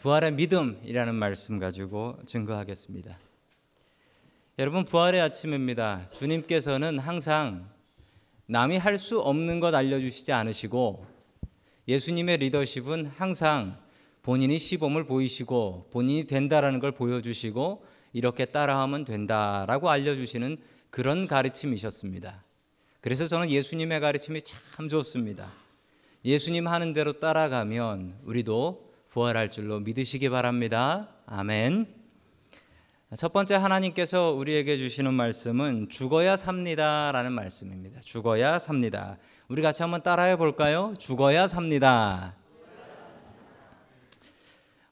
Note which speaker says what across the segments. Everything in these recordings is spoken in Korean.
Speaker 1: 부활의 믿음이라는 말씀 가지고 증거하겠습니다. 여러분 부활의 아침입니다. 주님께서는 항상 남이 할 수 없는 것 알려주시지 않으시고 예수님의 리더십은 항상 본인이 시범을 보이시고 본인이 된다라는 걸 보여주시고 이렇게 따라하면 된다라고 알려주시는 그런 가르침이셨습니다. 그래서 저는 예수님의 가르침이 참 좋습니다. 예수님 하는 대로 따라가면 우리도 부활할 줄로 믿으시기 바랍니다. 아멘. 첫 번째 하나님께서 우리에게 주시는 말씀은 죽어야 삽니다라는 말씀입니다. 죽어야 삽니다. 우리 같이 한번 따라해 볼까요? 죽어야 삽니다.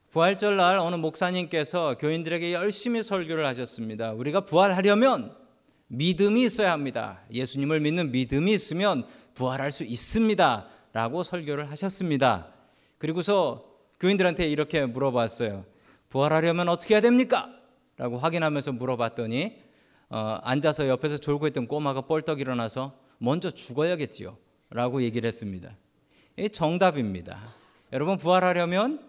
Speaker 1: 부활절 날 어느 목사님께서 교인들에게 열심히 설교를 하셨습니다. 우리가 부활하려면 믿음이 있어야 합니다. 예수님을 믿는 믿음이 있으면 부활할 수 있습니다. 라고 설교를 하셨습니다. 그리고서 교인들한테 이렇게 물어봤어요. 부활하려면 어떻게 해야 됩니까? 라고 확인하면서 물어봤더니 어, 앉아서 옆에서 졸고 있던 꼬마가 뻘떡 일어나서 먼저 죽어야겠지요. 라고 얘기를 했습니다. 이 정답입니다. 여러분 부활하려면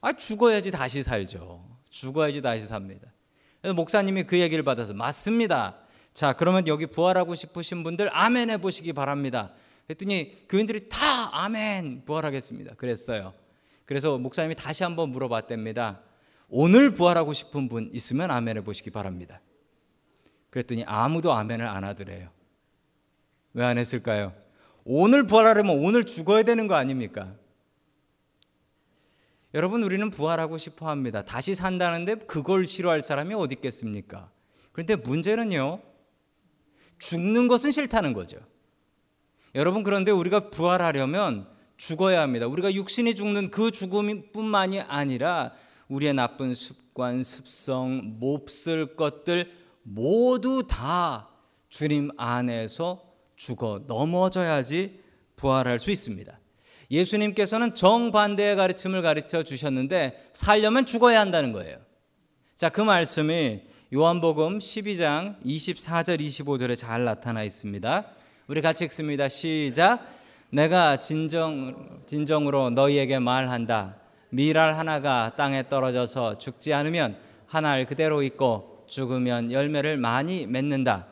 Speaker 1: 아 죽어야지 다시 살죠. 죽어야지 다시 삽니다. 그래서 목사님이 그 얘기를 받아서 맞습니다. 자 그러면 여기 부활하고 싶으신 분들 아멘 해 보시기 바랍니다. 그랬더니 교인들이 다 아멘 부활하겠습니다. 그랬어요. 그래서 목사님이 다시 한번 물어봤답니다. 오늘 부활하고 싶은 분 있으면 아멘 해보시기 바랍니다. 그랬더니 아무도 아멘을 안 하더래요. 왜 안 했을까요? 오늘 부활하려면 오늘 죽어야 되는 거 아닙니까? 여러분 우리는 부활하고 싶어 합니다. 다시 산다는데 그걸 싫어할 사람이 어디 있겠습니까? 그런데 문제는요. 죽는 것은 싫다는 거죠. 여러분 그런데 우리가 부활하려면 죽어야 합니다. 우리가 육신이 죽는 그 죽음뿐만이 아니라 우리의 나쁜 습관, 습성, 몹쓸 것들 모두 다 주님 안에서 죽어 넘어져야지 부활할 수 있습니다. 예수님께서는 정반대의 가르침을 가르쳐 주셨는데 살려면 죽어야 한다는 거예요. 자, 그 말씀이 요한복음 12장 24절 25절에 잘 나타나 있습니다. 우리 같이 읽습니다. 시작. 내가 진정 진정으로 너희에게 말한다. 미랄 하나가 땅에 떨어져서 죽지 않으면 하나를 그대로 있고 죽으면 열매를 많이 맺는다.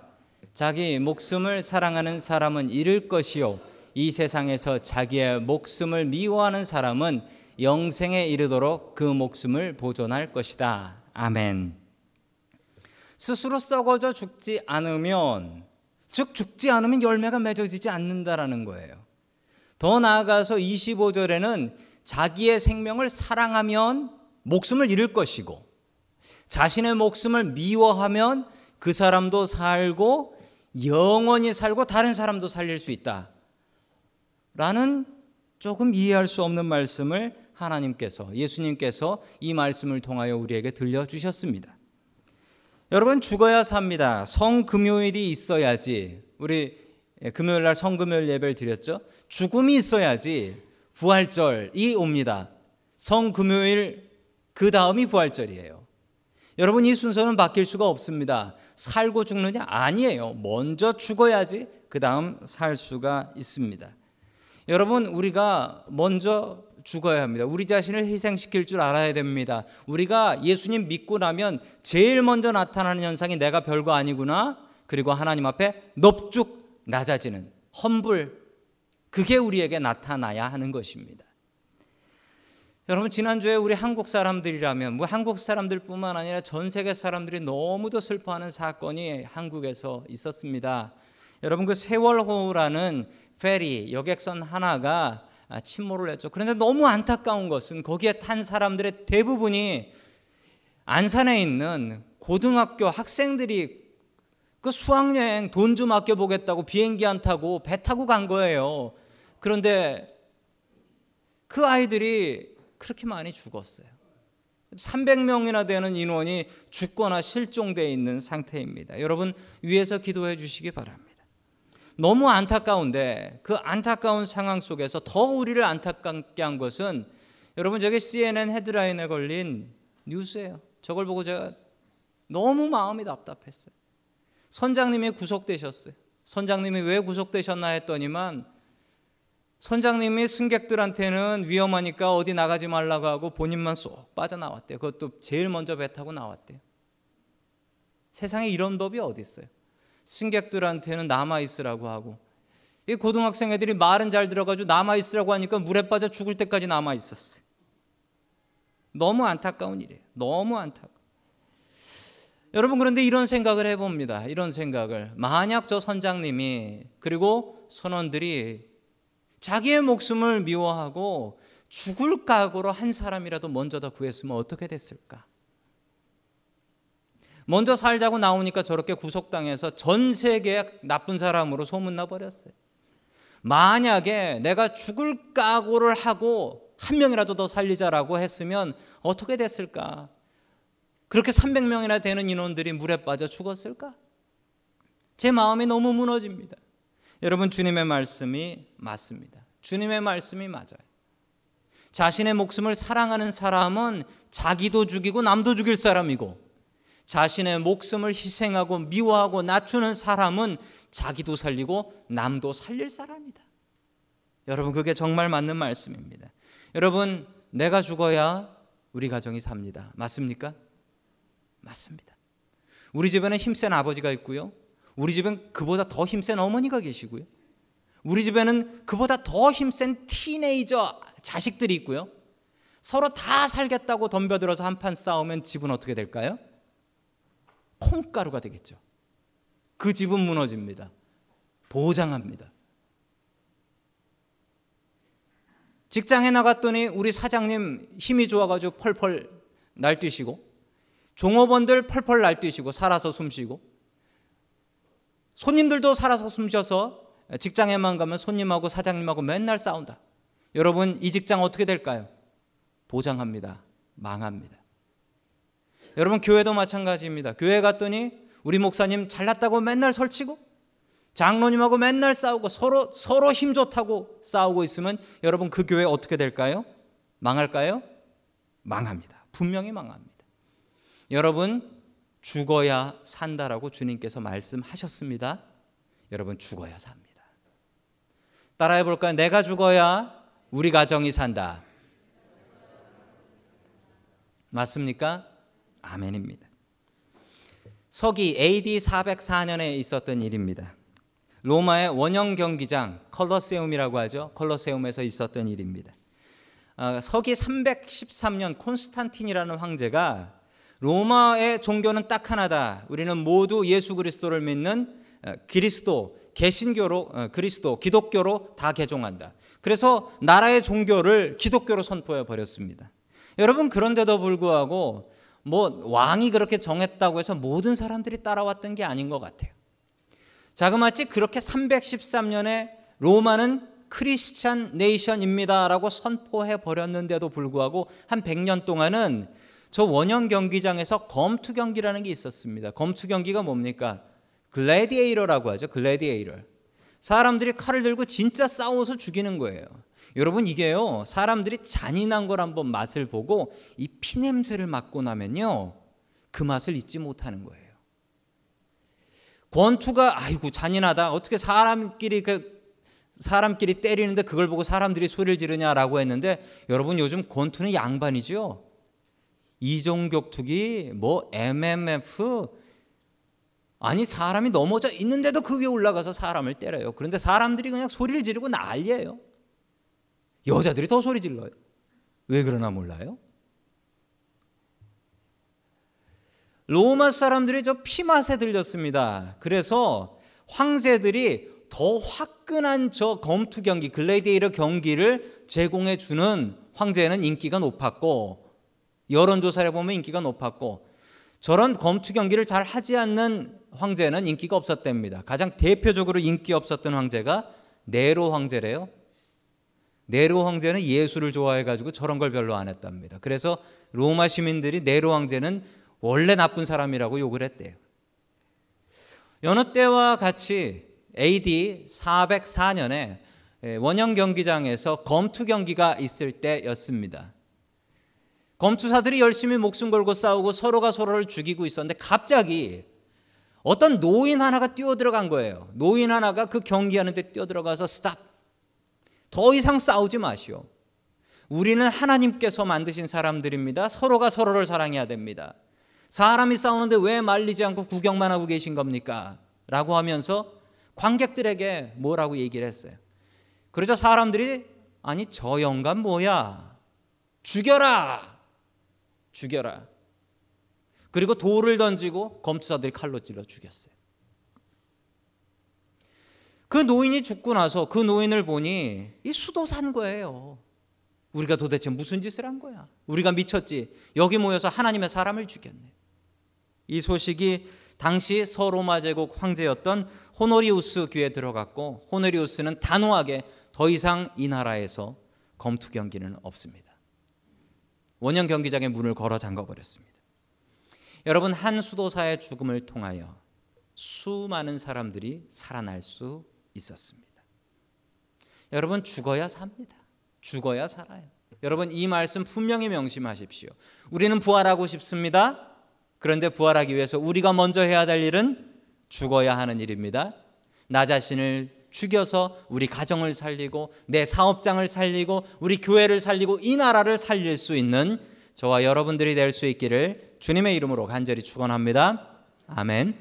Speaker 1: 자기 목숨을 사랑하는 사람은 잃을 것이요 이 세상에서 자기의 목숨을 미워하는 사람은 영생에 이르도록 그 목숨을 보존할 것이다. 아멘. 스스로 썩어져 죽지 않으면 즉 죽지 않으면 열매가 맺어지지 않는다라는 거예요. 더 나아가서 25절에는 자기의 생명을 사랑하면 목숨을 잃을 것이고 자신의 목숨을 미워하면 그 사람도 살고 영원히 살고 다른 사람도 살릴 수 있다. 라는 조금 이해할 수 없는 말씀을 하나님께서 예수님께서 이 말씀을 통하여 우리에게 들려 주셨습니다. 여러분 죽어야 삽니다. 성금요일이 있어야지 우리 금요일 날 성금요일 예배를 드렸죠. 죽음이 있어야지 부활절이 옵니다. 성금요일 그 다음이 부활절이에요. 여러분 이 순서는 바뀔 수가 없습니다. 살고 죽느냐 아니에요. 먼저 죽어야지 그 다음 살 수가 있습니다. 여러분 우리가 먼저 죽어야 합니다. 우리 자신을 희생시킬 줄 알아야 됩니다. 우리가 예수님 믿고 나면 제일 먼저 나타나는 현상이 내가 별거 아니구나. 그리고 하나님 앞에 넙죽 낮아지는 험불 그게 우리에게 나타나야 하는 것입니다. 여러분 지난주에 우리 한국 사람들이라면 뭐 한국 사람들뿐만 아니라 전 세계 사람들이 너무도 슬퍼하는 사건이 한국에서 있었습니다. 여러분 그 세월호라는 페리 여객선 하나가 침몰을 했죠. 그런데 너무 안타까운 것은 거기에 탄 사람들의 대부분이 안산에 있는 고등학교 학생들이 그 수학여행 돈 좀 아껴 보겠다고 비행기 안 타고 배 타고 간 거예요. 그런데 그 아이들이 그렇게 많이 죽었어요. 300명이나 되는 인원이 죽거나 실종되어 있는 상태입니다. 여러분 위에서 기도해 주시기 바랍니다. 너무 안타까운데 그 안타까운 상황 속에서 더 우리를 안타깝게 한 것은 여러분 저게 CNN 헤드라인에 걸린 뉴스예요. 저걸 보고 제가 너무 마음이 답답했어요. 선장님이 구속되셨어요. 선장님이 왜 구속되셨나 했더니만 선장님이 승객들한테는 위험하니까 어디 나가지 말라고 하고 본인만 쏙 빠져나왔대요. 그것도 제일 먼저 배 타고 나왔대요. 세상에 이런 법이 어디 있어요? 승객들한테는 남아 있으라고 하고 이 고등학생 애들이 말은 잘 들어가지고 남아 있으라고 하니까 물에 빠져 죽을 때까지 남아 있었어요. 너무 안타까운 일이에요. 너무 안타까. 여러분 그런데 이런 생각을 해봅니다. 이런 생각을 만약 저 선장님이 그리고 선원들이 자기의 목숨을 미워하고 죽을 각오로 한 사람이라도 먼저 더 구했으면 어떻게 됐을까? 먼저 살자고 나오니까 저렇게 구속당해서 전 세계에 나쁜 사람으로 소문나 버렸어요. 만약에 내가 죽을 각오를 하고 한 명이라도 더 살리자라고 했으면 어떻게 됐을까? 그렇게 300명이나 되는 인원들이 물에 빠져 죽었을까? 제 마음이 너무 무너집니다. 여러분 주님의 말씀이 맞습니다. 주님의 말씀이 맞아요. 자신의 목숨을 사랑하는 사람은 자기도 죽이고 남도 죽일 사람이고 자신의 목숨을 희생하고 미워하고 낮추는 사람은 자기도 살리고 남도 살릴 사람이다. 여러분 그게 정말 맞는 말씀입니다. 여러분 내가 죽어야 우리 가정이 삽니다. 맞습니까? 맞습니다. 우리 집에는 힘센 아버지가 있고요. 우리 집엔 그보다 더 힘센 어머니가 계시고요. 우리 집에는 그보다 더 힘센 티네이저 자식들이 있고요. 서로 다 살겠다고 덤벼들어서 한판 싸우면 집은 어떻게 될까요? 콩가루가 되겠죠. 그 집은 무너집니다. 보장합니다. 직장에 나갔더니 우리 사장님 힘이 좋아가지고 펄펄 날뛰시고 종업원들 펄펄 날뛰시고 살아서 숨쉬고 손님들도 살아서 숨쉬어서 직장에만 가면 손님하고 사장님하고 맨날 싸운다. 여러분 이 직장 어떻게 될까요? 보장합니다. 망합니다. 여러분 교회도 마찬가지입니다. 교회 갔더니 우리 목사님 잘났다고 맨날 설치고 장로님하고 맨날 싸우고 서로 서로 힘 좋다고 싸우고 있으면 여러분 그 교회 어떻게 될까요? 망할까요? 망합니다. 분명히 망합니다. 여러분 죽어야 산다라고 주님께서 말씀하셨습니다. 여러분 죽어야 삽니다. 따라해 볼까요? 내가 죽어야 우리 가정이 산다. 맞습니까? 아멘입니다. 서기 AD 404년에 있었던 일입니다. 로마의 원형 경기장 컬러세움이라고 하죠. 컬러세움에서 있었던 일입니다. 어, 서기 313년 콘스탄틴이라는 황제가 로마의 종교는 딱 하나다. 우리는 모두 예수 그리스도를 믿는 어, 그리스도 개신교로 어, 그리스도 기독교로 다 개종한다. 그래서 나라의 종교를 기독교로 선포해 버렸습니다. 여러분 그런데도 불구하고 뭐 왕이 그렇게 정했다고 해서 모든 사람들이 따라왔던 게 아닌 것 같아요. 자그마치 그렇게 313년에 로마는 크리스찬 네이션입니다라고 선포해 버렸는데도 불구하고 한 100년 동안은 저 원형 경기장에서 검투 경기라는 게 있었습니다. 검투 경기가 뭡니까? 글래디에이러라고 하죠. 글래디에이러. 사람들이 칼을 들고 진짜 싸워서 죽이는 거예요. 여러분 이게요. 사람들이 잔인한 걸 한번 맛을 보고 이 피냄새를 맡고 나면요. 그 맛을 잊지 못하는 거예요. 권투가 아이고 잔인하다. 어떻게 사람끼리 그 사람끼리 때리는데 그걸 보고 사람들이 소리를 지르냐라고 했는데 여러분 요즘 권투는 양반이죠. 이종격투기, 뭐 MMF 아니 사람이 넘어져 있는데도 그 위에 올라가서 사람을 때려요. 그런데 사람들이 그냥 소리를 지르고 난리예요. 여자들이 더 소리 질러요. 왜 그러나 몰라요? 로마 사람들이 저 피맛에 들렸습니다. 그래서 황제들이 더 화끈한 저 검투 경기, 글래디에이터 경기를 제공해 주는 황제는 인기가 높았고 여론조사를 보면 인기가 높았고 저런 검투 경기를 잘 하지 않는 황제는 인기가 없었답니다. 가장 대표적으로 인기 없었던 황제가 네로 황제래요. 네로 황제는 예술을 좋아해 가지고 저런 걸 별로 안 했답니다. 그래서 로마 시민들이 네로 황제는 원래 나쁜 사람이라고 욕을 했대요. 여느 때와 같이 AD 404년에 원형 경기장에서 검투 경기가 있을 때였습니다. 검투사들이 열심히 목숨 걸고 싸우고 서로가 서로를 죽이고 있었는데 갑자기 어떤 노인 하나가 뛰어 들어간 거예요. 노인 하나가 그 경기하는데 뛰어 들어가서 스탑. 더 이상 싸우지 마시오. 우리는 하나님께서 만드신 사람들입니다. 서로가 서로를 사랑해야 됩니다. 사람이 싸우는데 왜 말리지 않고 구경만 하고 계신 겁니까? 라고 하면서 관객들에게 뭐라고 얘기를 했어요. 그러자 사람들이 아니 저 영감 뭐야? 죽여라! 죽여라. 그리고 돌을 던지고 검투사들이 칼로 찔러 죽였어요. 그 노인이 죽고 나서 그 노인을 보니 이 수도산 거예요. 우리가 도대체 무슨 짓을 한 거야? 우리가 미쳤지. 여기 모여서 하나님의 사람을 죽였네. 이 소식이 당시 서로마 제국 황제였던 호노리우스 귀에 들어갔고 호노리우스는 단호하게 더 이상 이 나라에서 검투 경기는 없습니다. 원형 경기장의 문을 걸어 잠가 버렸습니다. 여러분 한 수도사의 죽음을 통하여 수많은 사람들이 살아날 수 있었습니다. 여러분 죽어야 삽니다. 죽어야 살아요. 여러분 이 말씀 분명히 명심하십시오. 우리는 부활하고 싶습니다. 그런데 부활하기 위해서 우리가 먼저 해야 될 일은 죽어야 하는 일입니다. 나 자신을 죽여서 우리 가정을 살리고 내 사업장을 살리고 우리 교회를 살리고 이 나라를 살릴 수 있는 저와 여러분들이 될 수 있기를 주님의 이름으로 간절히 축원합니다. 아멘.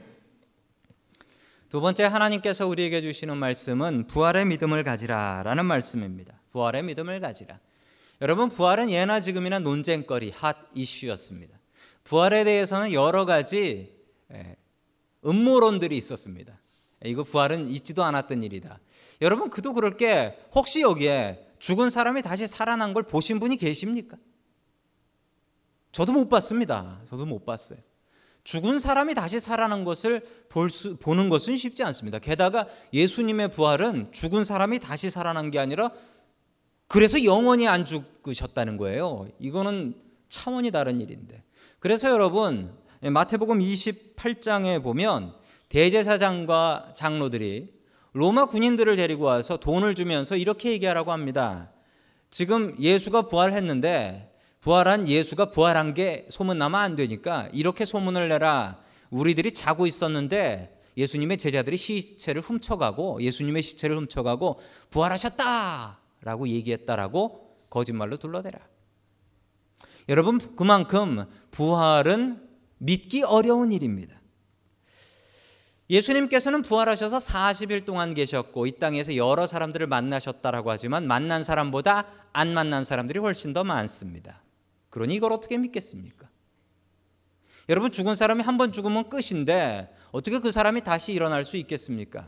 Speaker 1: 두 번째 하나님께서 우리에게 주시는 말씀은 부활의 믿음을 가지라라는 말씀입니다. 부활의 믿음을 가지라. 여러분 부활은 예나 지금이나 논쟁거리 핫 이슈였습니다. 부활에 대해서는 여러 가지 예, 음모론들이 있었습니다. 이거 부활은 있지도 않았던 일이다. 여러분 그도 그럴 게 혹시 여기에 죽은 사람이 다시 살아난 걸 보신 분이 계십니까? 저도 못 봤습니다. 저도 못 봤어요. 죽은 사람이 다시 살아난 것을 볼 수, 보는 것은 쉽지 않습니다. 게다가 예수님의 부활은 죽은 사람이 다시 살아난 게 아니라 그래서 영원히 안 죽으셨다는 거예요. 이거는 차원이 다른 일인데. 그래서 여러분 마태복음 28장에 보면 대제사장과 장로들이 로마 군인들을 데리고 와서 돈을 주면서 이렇게 얘기하라고 합니다. 지금 예수가 부활했는데 부활한 예수가 부활한 게 소문 나면 안 되니까 이렇게 소문을 내라. 우리들이 자고 있었는데 예수님의 제자들이 시체를 훔쳐가고 예수님의 시체를 훔쳐가고 부활하셨다라고 얘기했다라고 거짓말로 둘러대라. 여러분 그만큼 부활은 믿기 어려운 일입니다. 예수님께서는 부활하셔서 40일 동안 계셨고 이 땅에서 여러 사람들을 만나셨다라고 하지만 만난 사람보다 안 만난 사람들이 훨씬 더 많습니다. 그러니 이걸 어떻게 믿겠습니까? 여러분 죽은 사람이 한 번 죽으면 끝인데 어떻게 그 사람이 다시 일어날 수 있겠습니까?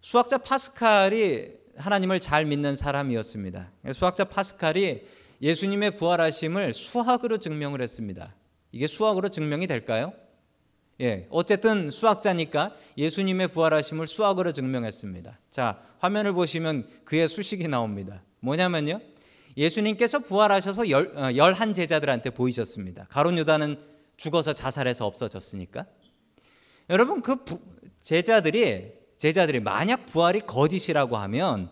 Speaker 1: 수학자 파스칼이 하나님을 잘 믿는 사람이었습니다. 수학자 파스칼이 예수님의 부활하심을 수학으로 증명을 했습니다. 이게 수학으로 증명이 될까요? 예, 어쨌든 수학자니까 예수님의 부활하심을 수학으로 증명했습니다. 자, 화면을 보시면 그의 수식이 나옵니다. 뭐냐면요. 예수님께서 부활하셔서 열, 어, 열한 제자들한테 보이셨습니다. 가론 유다는 죽어서 자살해서 없어졌으니까. 여러분 그 부, 제자들이 제자들이 만약 부활이 거짓이라고 하면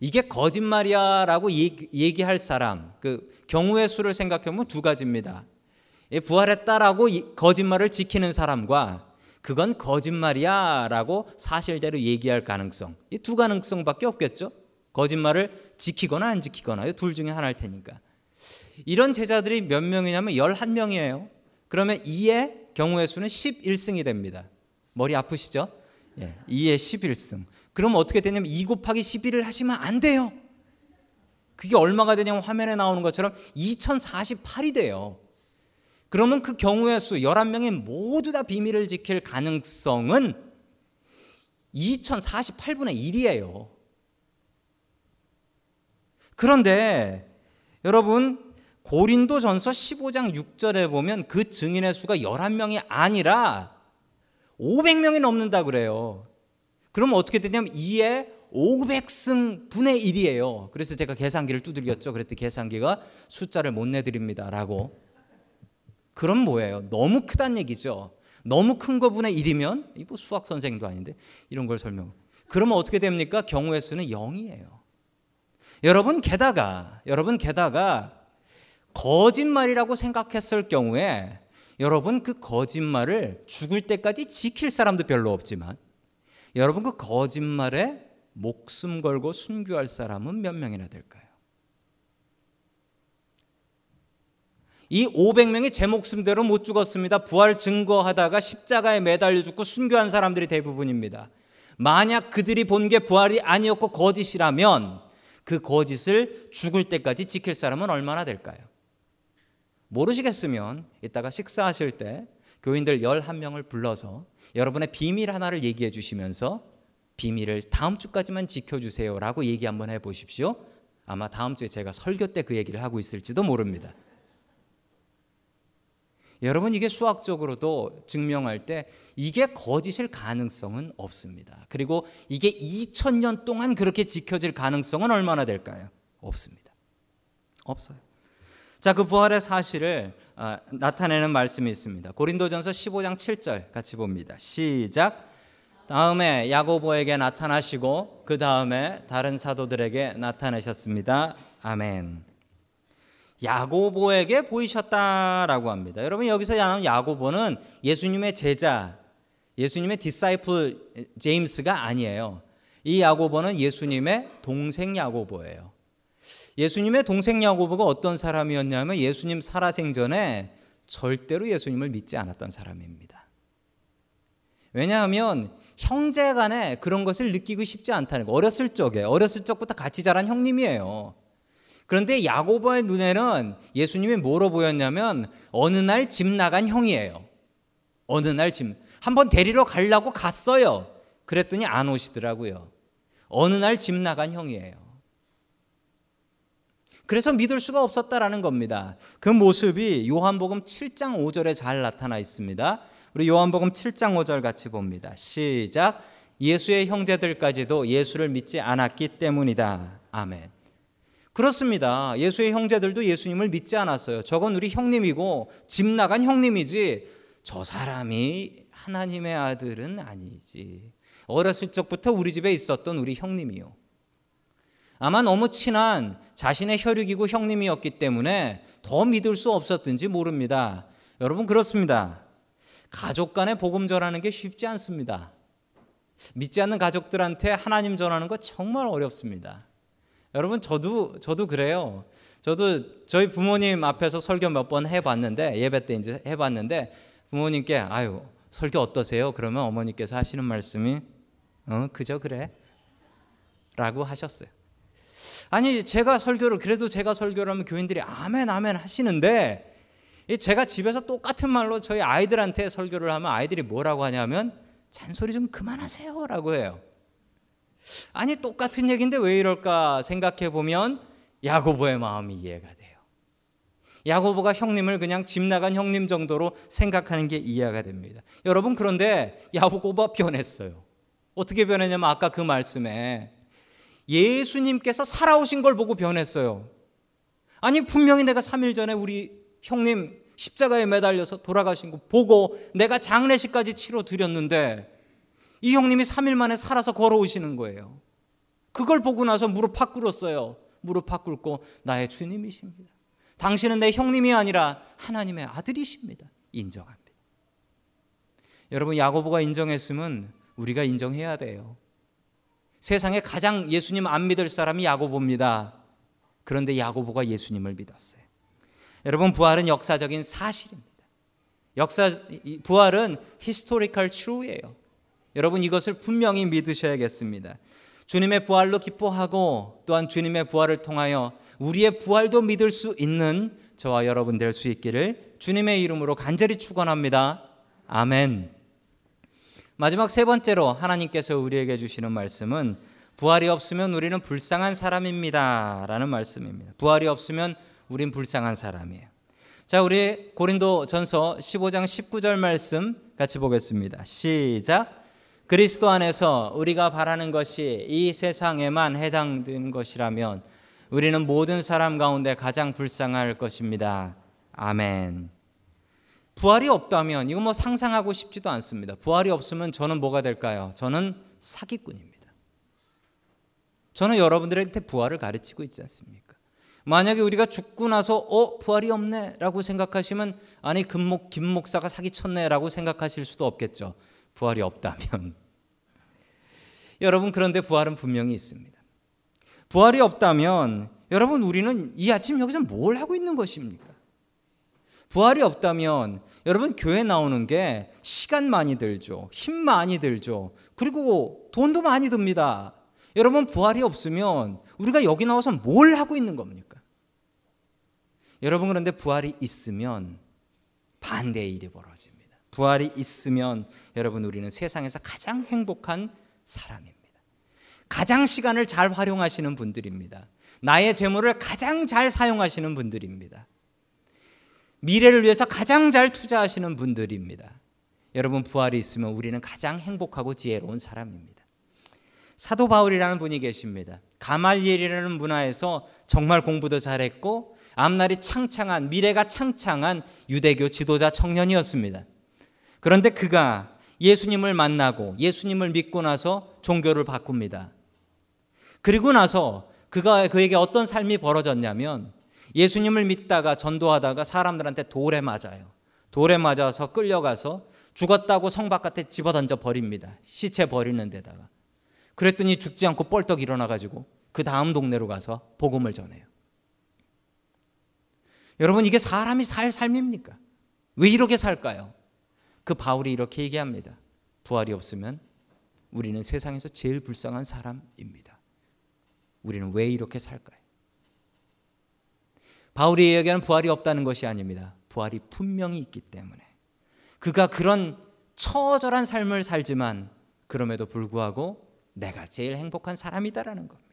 Speaker 1: 이게 거짓말이야라고 얘기, 할 사람 그 경우의 수를 생각해 보면 두 가지입니다. 부활했다라고 거짓말을 지키는 사람과 그건 거짓말이야 라고 사실대로 얘기할 가능성 이 두 가능성밖에 없겠죠. 거짓말을 지키거나 안 지키거나 둘 중에 하나일 테니까. 이런 제자들이 몇 명이냐면 11명이에요. 그러면 2의 경우의 수는 11승이 됩니다. 머리 아프시죠? 예, 2의 11승. 그럼 어떻게 되냐면 2 곱하기 11을 하시면 안 돼요. 그게 얼마가 되냐면 화면에 나오는 것처럼 2048이 돼요. 그러면 그 경우의 수 11명이 모두 다 비밀을 지킬 가능성은 2048분의 1이에요. 그런데 여러분 고린도 전서 15장 6절에 보면 그 증인의 수가 11명이 아니라 500명이 넘는다 그래요. 그럼 어떻게 되냐면 2에 500승 분의 1이에요. 그래서 제가 계산기를 두들겼죠. 그랬더니 계산기가 숫자를 못 내드립니다라고. 그럼 뭐예요? 너무 크단 얘기죠. 너무 큰 거분의 1이면 이뭐 수학 선생도 아닌데 이런 걸 설명. 그러면 어떻게 됩니까? 경우의 수는 0이에요. 여러분 게다가 여러분 게다가 거짓말이라고 생각했을 경우에 여러분 그 거짓말을 죽을 때까지 지킬 사람도 별로 없지만 여러분 그 거짓말에 목숨 걸고 순교할 사람은 몇 명이나 될까요? 이 500명이 제 목숨대로 못 죽었습니다. 부활 증거하다가 십자가에 매달려 죽고 순교한 사람들이 대부분입니다. 만약 그들이 본 게 부활이 아니었고 거짓이라면 그 거짓을 죽을 때까지 지킬 사람은 얼마나 될까요? 모르시겠으면 이따가 식사하실 때 교인들 11명을 불러서 여러분의 비밀 하나를 얘기해 주시면서 비밀을 다음 주까지만 지켜주세요라고 얘기 한번 해보십시오. 아마 다음 주에 제가 설교 때 그 얘기를 하고 있을지도 모릅니다. 여러분 이게 수학적으로도 증명할 때 이게 거짓일 가능성은 없습니다. 그리고 이게 2000년 동안 그렇게 지켜질 가능성은 얼마나 될까요? 없습니다. 없어요. 자, 그 부활의 사실을 아, 나타내는 말씀이 있습니다. 고린도전서 15장 7절 같이 봅니다. 시작. 다음에 야고보에게 나타나시고 그 다음에 다른 사도들에게 나타내셨습니다. 아멘. 야고보에게 보이셨다라고 합니다. 여러분 여기서 나온 야고보는 예수님의 제자, 예수님의 디사이플 제임스가 아니에요. 이 야고보는 예수님의 동생 야고보예요. 예수님의 동생 야고보가 어떤 사람이었냐면 예수님 살아생전에 절대로 예수님을 믿지 않았던 사람입니다. 왜냐하면 형제 간에 그런 것을 느끼고 싶지 않다는 거. 어렸을 적에, 어렸을 적부터 같이 자란 형님이에요. 그런데 야고보의 눈에는 예수님이 뭐로 보였냐면 어느 날 집 나간 형이에요. 어느 날 집. 한번 데리러 가려고 갔어요. 그랬더니 안 오시더라고요. 어느 날 집 나간 형이에요. 그래서 믿을 수가 없었다라는 겁니다. 그 모습이 요한복음 7장 5절에 잘 나타나 있습니다. 우리 요한복음 7장 5절 같이 봅니다. 시작. 예수의 형제들까지도 예수를 믿지 않았기 때문이다. 아멘. 그렇습니다. 예수의 형제들도 예수님을 믿지 않았어요. 저건 우리 형님이고 집 나간 형님이지 저 사람이 하나님의 아들은 아니지. 어렸을 적부터 우리 집에 있었던 우리 형님이요. 아마 너무 친한 자신의 혈육이고 형님이었기 때문에 더 믿을 수 없었든지 모릅니다. 여러분 그렇습니다. 가족 간에 복음 전하는 게 쉽지 않습니다. 믿지 않는 가족들한테 하나님 전하는 거 정말 어렵습니다. 여러분 저도 저도 그래요. 저도 저희 부모님 앞에서 설교 몇 번 해봤는데 예배 때 이제 해봤는데 부모님께 아유 설교 어떠세요? 그러면 어머니께서 하시는 말씀이 어 그저 그래라고 하셨어요. 아니 제가 설교를 그래도 제가 설교를 하면 교인들이 아멘 아멘 하시는데 제가 집에서 똑같은 말로 저희 아이들한테 설교를 하면 아이들이 뭐라고 하냐면 잔소리 좀 그만하세요라고 해요. 아니 똑같은 얘기인데 왜 이럴까 생각해 보면 야고보의 마음이 이해가 돼요. 야고보가 형님을 그냥 집 나간 형님 정도로 생각하는 게 이해가 됩니다. 여러분 그런데 야고보가 변했어요. 어떻게 변했냐면 아까 그 말씀에 예수님께서 살아오신 걸 보고 변했어요. 아니 분명히 내가 3일 전에 우리 형님 십자가에 매달려서 돌아가신 거 보고 내가 장례식까지 치러 드렸는데 이 형님이 3일 만에 살아서 걸어오시는 거예요. 그걸 보고 나서 무릎 팍 꿇었어요. 무릎 팍 꿇고 나의 주님이십니다. 당신은 내 형님이 아니라 하나님의 아들이십니다. 인정합니다. 여러분 야고보가 인정했으면 우리가 인정해야 돼요. 세상에 가장 예수님 안 믿을 사람이 야고보입니다. 그런데 야고보가 예수님을 믿었어요. 여러분 부활은 역사적인 사실입니다. 역사 부활은 historical truth예요. 여러분 이것을 분명히 믿으셔야겠습니다. 주님의 부활로 기뻐하고 또한 주님의 부활을 통하여 우리의 부활도 믿을 수 있는 저와 여러분 될 수 있기를 주님의 이름으로 간절히 축원합니다. 아멘. 마지막 세 번째로 하나님께서 우리에게 주시는 말씀은 부활이 없으면 우리는 불쌍한 사람입니다라는 말씀입니다. 부활이 없으면 우린 불쌍한 사람이에요. 자, 우리 고린도 전서 15장 19절 말씀 같이 보겠습니다. 시작. 그리스도 안에서 우리가 바라는 것이 이 세상에만 해당되는 것이라면 우리는 모든 사람 가운데 가장 불쌍할 것입니다. 아멘. 부활이 없다면 이거 뭐 상상하고 싶지도 않습니다. 부활이 없으면 저는 뭐가 될까요? 저는 사기꾼입니다. 저는 여러분들한테 부활을 가르치고 있지 않습니까? 만약에 우리가 죽고 나서 어 부활이 없네라고 생각하시면 아니 금목 김 목사가 사기쳤네라고 생각하실 수도 없겠죠. 부활이 없다면 여러분 그런데 부활은 분명히 있습니다. 부활이 없다면 여러분 우리는 이 아침 여기서 뭘 하고 있는 것입니까? 부활이 없다면 여러분 교회 나오는 게 시간 많이 들죠. 힘 많이 들죠. 그리고 돈도 많이 듭니다. 여러분 부활이 없으면 우리가 여기 나와서 뭘 하고 있는 겁니까? 여러분 그런데 부활이 있으면 반대의 일이 벌어집니다. 부활이 있으면 여러분 우리는 세상에서 가장 행복한 사람입니다. 가장 시간을 잘 활용하시는 분들입니다. 나의 재물을 가장 잘 사용하시는 분들입니다. 미래를 위해서 가장 잘 투자하시는 분들입니다. 여러분 부활이 있으면 우리는 가장 행복하고 지혜로운 사람입니다. 사도 바울이라는 분이 계십니다. 가말리엘이라는 문화에서 정말 공부도 잘했고 앞날이 창창한 미래가 창창한 유대교 지도자 청년이었습니다. 그런데 그가 예수님을 만나고 예수님을 믿고 나서 종교를 바꿉니다. 그리고 나서 그가 그에게 어떤 삶이 벌어졌냐면 예수님을 믿다가 전도하다가 사람들한테 돌에 맞아요. 돌에 맞아서 끌려가서 죽었다고 성 바깥에 집어던져 버립니다. 시체 버리는 데다가. 그랬더니 죽지 않고 뻘떡 일어나 가지고 그 다음 동네로 가서 복음을 전해요. 여러분 이게 사람이 살 삶입니까? 왜 이렇게 살까요? 그 바울이 이렇게 얘기합니다. 부활이 없으면 우리는 세상에서 제일 불쌍한 사람입니다. 우리는 왜 이렇게 살까요? 바울이 얘기하는 부활이 없다는 것이 아닙니다. 부활이 분명히 있기 때문에. 그가 그런 처절한 삶을 살지만 그럼에도 불구하고 내가 제일 행복한 사람이다라는 겁니다.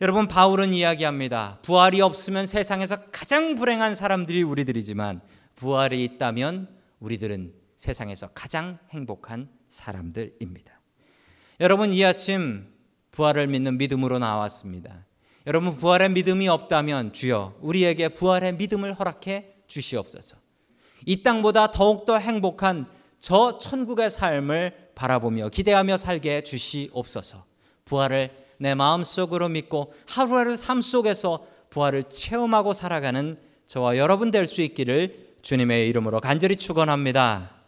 Speaker 1: 여러분 바울은 이야기합니다. 부활이 없으면 세상에서 가장 불행한 사람들이 우리들이지만 부활이 있다면 우리들은 세상에서 가장 행복한 사람들입니다. 여러분 이 아침 부활을 믿는 믿음으로 나왔습니다. 여러분 부활의 믿음이 없다면 주여 우리에게 부활의 믿음을 허락해 주시옵소서. 이 땅보다 더욱더 행복한 저 천국의 삶을 바라보며 기대하며 살게 해 주시옵소서. 부활을 내 마음속으로 믿고 하루하루 삶 속에서 부활을 체험하고 살아가는 저와 여러분 될 수 있기를 주님의 이름으로 간절히 축원합니다.